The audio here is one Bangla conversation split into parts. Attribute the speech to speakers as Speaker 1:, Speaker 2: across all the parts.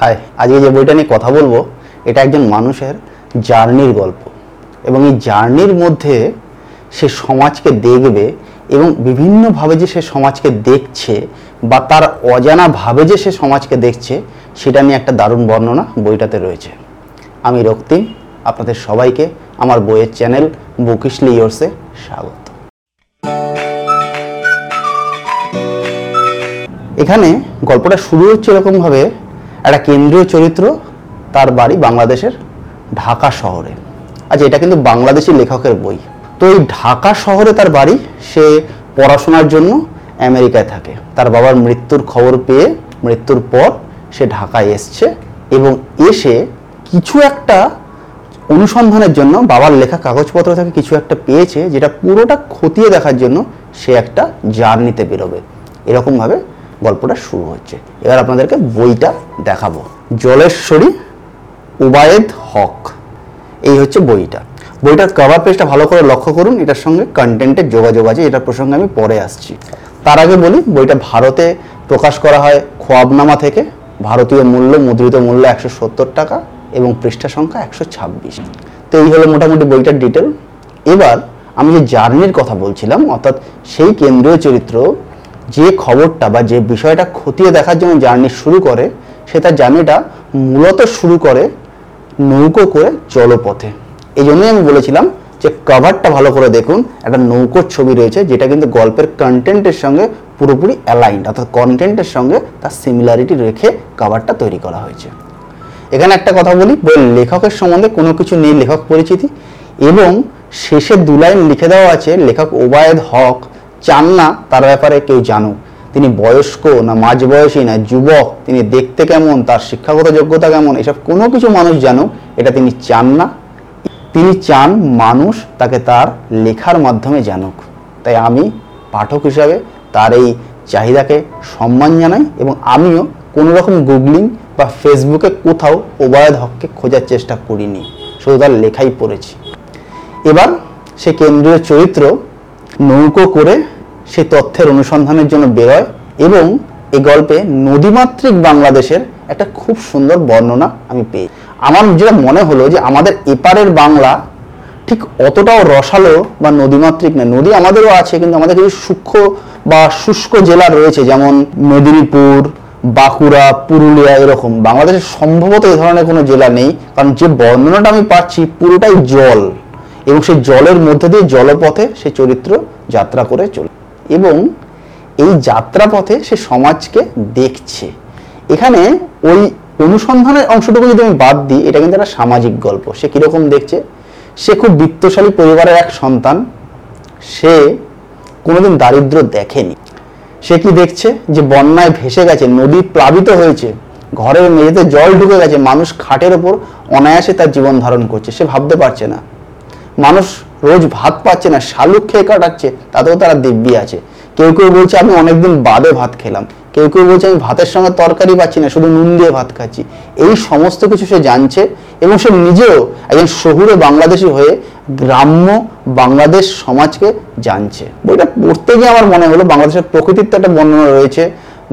Speaker 1: হাই, আজকে যে বইটা নিয়ে কথা বলব, এটা একজন মানুষের জার্নির গল্প। এবং এই জার্নির মধ্যে সে সমাজকে দেখবে এবং বিভিন্নভাবে যে সে সমাজকে দেখছে বা তার অজানা ভাবে যে সে সমাজকে দেখছে, সেটা নিয়ে একটা দারুণ বর্ণনা বইটাতে রয়েছে। আমি রক্তিম, আপনাদের সবাইকে আমার বইয়ের চ্যানেল বুকিশলি ইয়োর্সে স্বাগত। এখানে গল্পটা শুরু হচ্ছে এরকমভাবে একটা কেন্দ্রীয় চরিত্র তার বাড়ি বাংলাদেশের ঢাকা শহরে। আচ্ছা এটা কিন্তু বাংলাদেশি লেখকের বই। তো এই ঢাকা শহরে তার বাড়ি, সে পড়াশোনার জন্য আমেরিকায় থাকে। তার বাবার মৃত্যুর খবর পেয়ে মৃত্যুর পর সে ঢাকায় এসছে এবং এসে কিছু একটা অনুসন্ধানের জন্য বাবার লেখা কাগজপত্র থেকে কিছু একটা পেয়েছে, যেটা পুরোটা খতিয়ে দেখার জন্য সে একটা জার্নিতে বেরোবে। এরকমভাবে গল্পটা শুরু হচ্ছে। এবার আপনাদেরকে বইটা দেখাবো। জলেশ্বরী উবায়েদ হক। এই হচ্ছে বইটা। বইটার কভার পেজটা ভালো করে লক্ষ্য করুন। এটার সঙ্গে কন্টেন্টের যোগাযোগ আছে। এটার প্রসঙ্গে আমি পরে আসছি। তার আগে বলি, বইটা ভারতে প্রকাশ করা হয় খোয়াবনামা থেকে। ভারতীয় মূল্য, মুদ্রিত মূল্য একশো সত্তর টাকা এবং পৃষ্ঠা সংখ্যা একশো ছাব্বিশ। তো এই হলো মোটামুটি বইটার ডিটেল এবার আমি যে জার্নির কথা বলছিলাম, অর্থাৎ সেই কেন্দ্রীয় চরিত্র যে খবরটা বা যে বিষয়টা খতিয়ে দেখার জন্য জার্নি শুরু করে সে তার জার্নিটা মূলত শুরু করে নৌকো করে জলপথে। এই জন্যই আমি বলেছিলাম যে কভারটা ভালো করে দেখুন, একটা নৌকোর ছবি রয়েছে যেটা কিন্তু গল্পের কন্টেন্টের সঙ্গে পুরোপুরি অ্যালাইন্ড অর্থাৎ কন্টেন্টের সঙ্গে তার সিমিলারিটি রেখে কভারটা তৈরি করা হয়েছে। এখানে একটা কথা বলি, বই লেখকের সম্বন্ধে কোনো কিছু নেই লেখক পরিচিতি এবং শেষে দু লাইন লিখে দেওয়া আছে, লেখক ওবায়দ হক চান না, তার ব্যাপারে কেউ জানুক। তিনি বয়স্ক না মাঝবয়সী না যুবক, তিনি দেখতে কেমন, তার শিক্ষাগত যোগ্যতা কেমন, এসব কোনো কিছু মানুষ জানুক, এটা তিনি চান না। তিনি চান মানুষ তাকে তার লেখার মাধ্যমে জানুক। তাই আমি পাঠক হিসাবে তার এই চাহিদাকে সম্মান জানাই এবং আমিও কোনো রকম গুগলিং বা ফেসবুকে কোথাও ওবায়দ হককে খোঁজার চেষ্টা করিনি, শুধু তার লেখাই পড়েছি। এবার সে কেন্দ্রীয় চরিত্র নৌকো করে সে তথ্যের অনুসন্ধানের জন্য বেরোয় এবং এই গল্পে নদীমাতৃক বাংলাদেশের একটা খুব সুন্দর বর্ণনা আমি পেয়ে আমার যেটা মনে হলো যে আমাদের এপারের বাংলা ঠিক অতটাও রসালো বা নদীমাতৃক না নদী আমাদেরও আছে, কিন্তু আমাদের কিছু সূক্ষ্ম বা শুষ্ক জেলা রয়েছে, যেমন মেদিনীপুর, বাঁকুড়া, পুরুলিয়া এরকম। বাংলাদেশে সম্ভবত এই ধরনের কোনো জেলা নেই, কারণ যে বর্ণনাটা আমি পাচ্ছি পুরোটাই জল। এবং সেই জলের মধ্যে দিয়ে জলপথে সে চরিত্র যাত্রা করে চলে। এবং এই যাত্রাপথে সে সমাজকে দেখছে। এখানে ওই অনুসন্ধানের অংশটুকু যদি আমি বাদ দিই, এটা কিন্তু একটা সামাজিক গল্প। সে কীরকম দেখছে? সে খুব বিত্তশালী পরিবারের এক সন্তান। সে কোনোদিন দারিদ্র দেখেনি। সে কি দেখছে? যে বন্যায় ভেসে গেছে, নদী প্লাবিত হয়েছে, ঘরের মেঝেতে জল ঢুকে গেছে, মানুষ খাটের ওপর অনায়াসে তার জীবন ধারণ করছে। সে ভাবতে পারছে না। মানুষ রোজ ভাত পাচ্ছে না, শালুক খেয়ে কাটাচ্ছে, তাতেও তারা দিব্যি আছে। কেউ কেউ বলছে, আমি অনেকদিন বাদে ভাত খেলাম। কেউ কেউ বলছে, আমি ভাতের সঙ্গে তরকারি পাচ্ছি না, শুধু নুন দিয়ে ভাত খাচ্ছি। এই সমস্ত কিছু সে জানছে এবং সে নিজেও একজন শহুরে বাংলাদেশি হয়ে গ্রাম্য বাংলাদেশ সমাজকে জানছে। বইটা পড়তে গিয়ে আমার মনে হলো, বাংলাদেশের প্রকৃতির তো একটা বর্ণনা রয়েছে।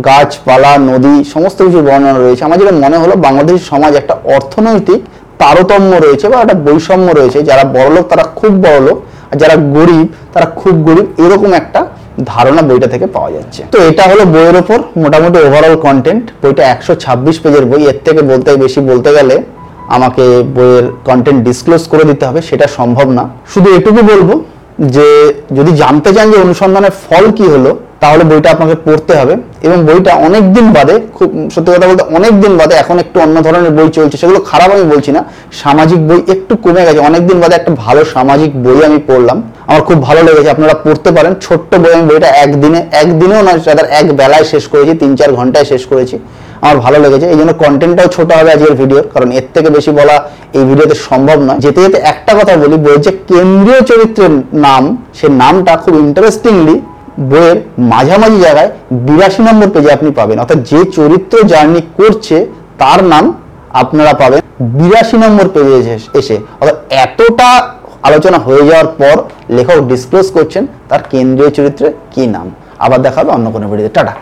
Speaker 1: গাছপালা, নদী, সমস্ত কিছু বর্ণনা রয়েছে। আমার যেটা মনে হলো, বাংলাদেশ সমাজ একটা অর্থনৈতিক তারতম্য রয়েছে বা একটা বৈষম্য রয়েছে। যারা বড়লোক, তারা খুব বড়লোক। আর যারা গরিব, তারা খুব গরিব। এরকম একটা ধারণা বইটা থেকে পাওয়া যাচ্ছে। তো এটা হলো বইয়ের ওপর মোটামুটি ওভারঅল কন্টেন্ট বইটা একশো ছাব্বিশ পেজের বই। এর থেকে বলতে বেশি বলতে গেলে আমাকে বইয়ের কন্টেন্ট ডিসক্লোজ করে দিতে হবে। সেটা সম্ভব না। শুধু এটুকু বলব যে, যদি জানতে চান যে অনুসন্ধানের ফল কি হলো তাহলে বইটা আপনাকে পড়তে হবে এবং বইটা অনেক দিন বাদে, খুব সত্যি কথা বলতে অনেক দিন বাদে এখন একটু অন্য ধরনের বই চলছে, সেগুলো খারাপ আমি বলছি না। সামাজিক বই একটু কমে গেছে অনেক দিন বাদে একটা ভালো সামাজিক বই আমি পড়লাম। আমার খুব ভালো লেগেছে, আপনারা পড়তে পারেন। ছোট্ট বই আমি বইটা একদিনে, একদিনেও নয় তাদের এক বেলায় শেষ করেছি, তিন চার ঘন্টায় শেষ করেছি। আমার ভালো লেগেছে, এই জন্য কন্টেন্টটাও ছোট হবে আজকের ভিডিওর কারণ এর থেকে বেশি বলা এই ভিডিওতে সম্ভব নয়। যেতে যেতে একটা কথা বলি, বইয়ের যে কেন্দ্রীয় চরিত্রের নাম, সে নামটা খুব ইন্টারেস্টিংলি বইয়ের মাঝামাঝি জায়গায় বিরাশি নম্বর পেজে আপনি পাবেন। অর্থাৎ যে চরিত্র জার্নি করছে, তার নাম আপনারা পাবেন বিরাশি নম্বর পেজে এসে- অর্থাৎ এতটা আলোচনা হয়ে যাওয়ার পর লেখক ডিসক্লোজ করছেন, তার কেন্দ্রীয় চরিত্রে কি নাম? আবার দেখাবে অন্য কোনো ভিডিওতে টাটা।